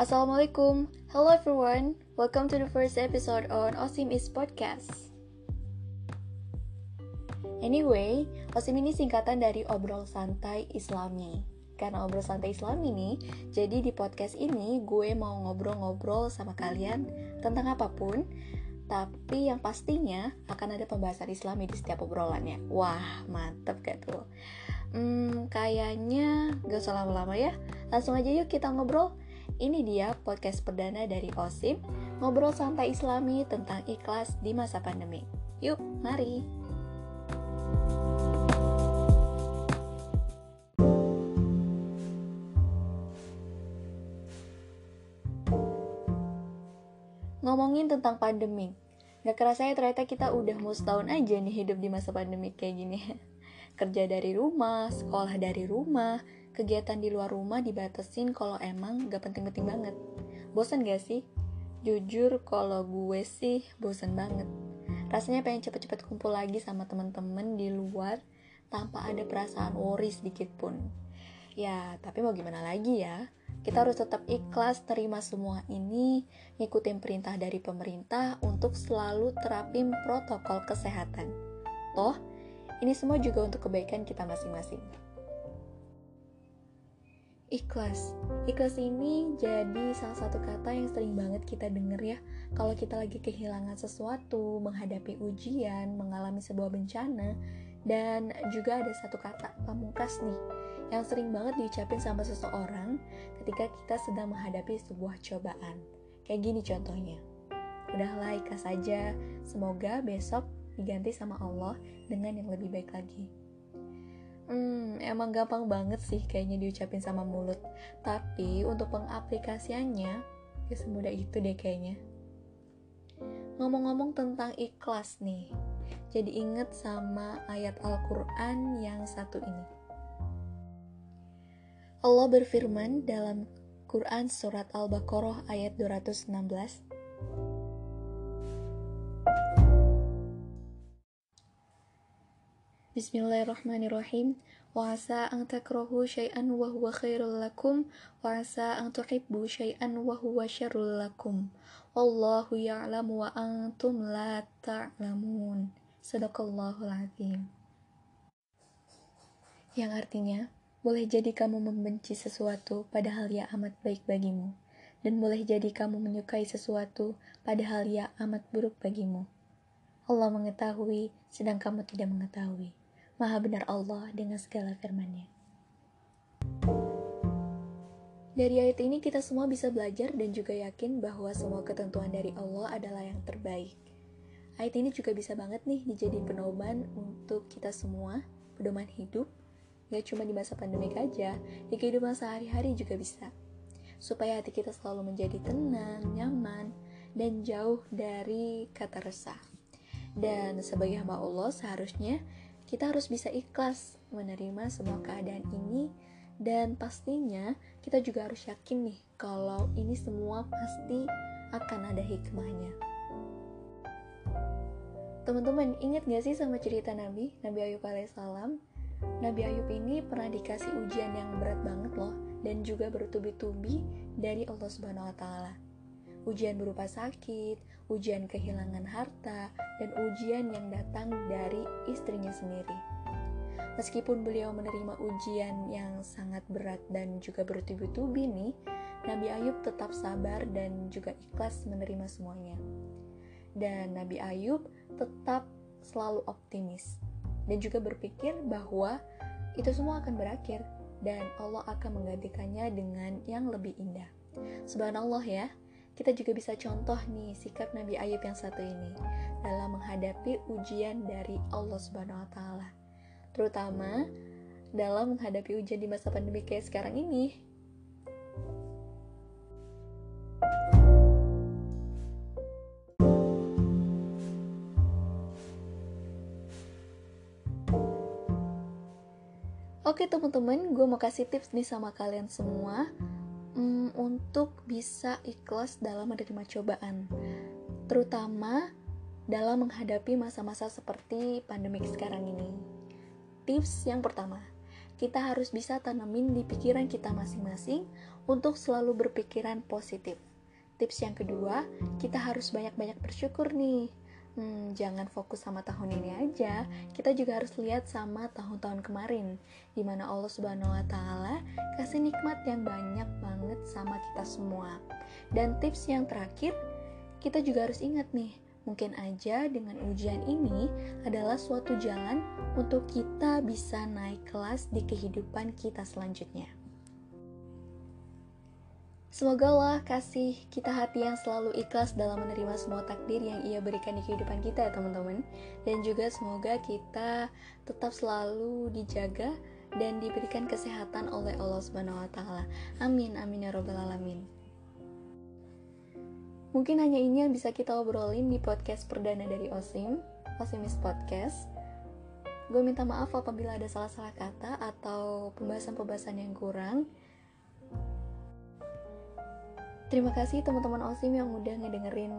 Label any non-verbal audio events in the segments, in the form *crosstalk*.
Assalamualaikum, hello everyone. Welcome to the first episode on Osim is Podcast. Anyway, Osim ini singkatan dari obrol santai Islami. Karena obrol santai Islam ini, jadi di podcast ini gue mau ngobrol-ngobrol sama kalian tentang apa pun, tapi yang pastinya akan ada pembahasan Islami di setiap obrolannya. Wah, mantep gak tuh? Hmm, kayaknya gak usah lama-lama ya. Langsung aja yuk kita ngobrol. Ini dia podcast perdana dari OSIM, ngobrol santai islami tentang ikhlas di masa pandemi. Yuk, mari! Ngomongin tentang pandemi, gak kerasa ya ternyata kita udah mau setahun aja nih hidup di masa pandemi kayak gini. *laughs* Kerja dari rumah, sekolah dari rumah, kegiatan di luar rumah dibatasin kalau emang gak penting-penting banget. Bosan gak sih? Jujur kalau gue sih bosan banget. Rasanya pengen cepet-cepet kumpul lagi sama temen-temen di luar tanpa ada perasaan worry sedikit pun. Ya, tapi mau gimana lagi ya? Kita harus tetap ikhlas terima semua ini, ngikutin perintah dari pemerintah untuk selalu terapin protokol kesehatan. Toh, ini semua juga untuk kebaikan kita masing-masing. Ikhlas. Ikhlas ini jadi salah satu kata yang sering banget kita denger ya kalau kita lagi kehilangan sesuatu, menghadapi ujian, mengalami sebuah bencana, dan juga ada satu kata pamungkas nih yang sering banget diucapin sama seseorang ketika kita sedang menghadapi sebuah cobaan. Kayak gini contohnya. Udahlah ikhlas saja, semoga besok diganti sama Allah dengan yang lebih baik lagi. Hmm, emang gampang banget sih kayaknya diucapin sama mulut. Tapi untuk pengaplikasiannya, ya semudah itu deh kayaknya. Ngomong-ngomong tentang ikhlas nih, jadi inget sama ayat Al-Quran yang satu ini. Allah berfirman dalam Quran Surat Al-Baqarah ayat 216, Bismillahirrahmanirrahim. Wa asa an takrahu syai'an wa huwa khairul lakum wa asa an tuhibbu syai'an wa huwa syarrul lakum. Wallahu ya'lamu wa antum la ta'lamun. Sadaqallahul azim. Yang artinya, boleh jadi kamu membenci sesuatu padahal ia amat baik bagimu, dan boleh jadi kamu menyukai sesuatu padahal ia amat buruk bagimu. Allah mengetahui, sedang kamu tidak mengetahui. Maha benar Allah dengan segala firman-Nya. Dari ayat ini kita semua bisa belajar dan juga yakin bahwa semua ketentuan dari Allah adalah yang terbaik. Ayat ini juga bisa banget nih dijadiin pedoman untuk kita semua, pedoman hidup, gak cuma di masa pandemik aja, di kehidupan sehari-hari juga bisa. Supaya hati kita selalu menjadi tenang, nyaman, dan jauh dari kata resah. Dan sebagai hamba Allah seharusnya kita harus bisa ikhlas menerima semua keadaan ini dan pastinya kita juga harus yakin nih kalau ini semua pasti akan ada hikmahnya. Teman-teman, ingat gak sih sama cerita Nabi, Nabi Ayub alaihissalam? Nabi Ayub ini pernah dikasih ujian yang berat banget loh dan juga bertubi-tubi dari Allah Subhanahu wa taala ujian berupa sakit, ujian kehilangan harta, dan ujian yang datang dari istrinya sendiri. Meskipun beliau menerima ujian yang sangat berat dan juga bertubi-tubi nih, Nabi Ayub tetap sabar dan juga ikhlas menerima semuanya. Dan Nabi Ayub tetap selalu optimis dan juga berpikir bahwa itu semua akan berakhir dan Allah akan menggantikannya dengan yang lebih indah. Subhanallah ya, kita juga bisa contoh nih sikap Nabi Ayub yang satu ini dalam menghadapi ujian dari Allah Subhanahu wa taala. Terutama dalam menghadapi ujian di masa pandemi kayak sekarang ini. Oke teman-teman, gue mau kasih tips nih sama kalian semua um, untuk bisa ikhlas dalam menerima cobaan, terutama dalam menghadapi masa-masa seperti pandemik sekarang ini. Tips yang pertama, kita harus bisa tanamin di pikiran kita masing-masing untuk selalu berpikiran positif. Tips yang kedua, kita harus banyak-banyak bersyukur nih. Hmm, jangan fokus sama tahun ini aja, kita juga harus lihat sama tahun-tahun kemarin, di mana Allah Subhanahu wa Ta'ala kasih nikmat yang banyak banget sama kita semua. Dan tips yang terakhir, kita juga harus ingat nih, mungkin aja dengan ujian ini adalah suatu jalan untuk kita bisa naik kelas di kehidupan kita selanjutnya. Semoga Allah kasih kita hati yang selalu ikhlas dalam menerima semua takdir yang ia berikan di kehidupan kita ya teman-teman Dan juga semoga kita tetap selalu dijaga dan diberikan kesehatan oleh Allah Subhanahu wa taala. Amin amin ya robbal alamin. Mungkin hanya ini yang bisa kita obrolin di podcast perdana dari Osim, Osimis Podcast. Gue minta maaf apabila ada salah-salah kata atau pembahasan-pembahasan yang kurang. Terima kasih teman-teman OSIM yang udah ngedengerin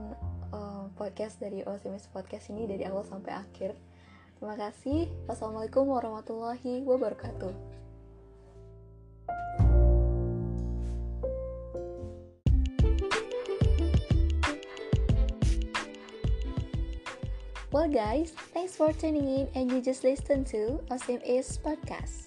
uh, podcast dari OSIMIS Podcast ini dari awal sampai akhir. Terima kasih. Wassalamualaikum warahmatullahi wabarakatuh. Well guys, thanks for tuning in and you just listen to Osim Is Podcast.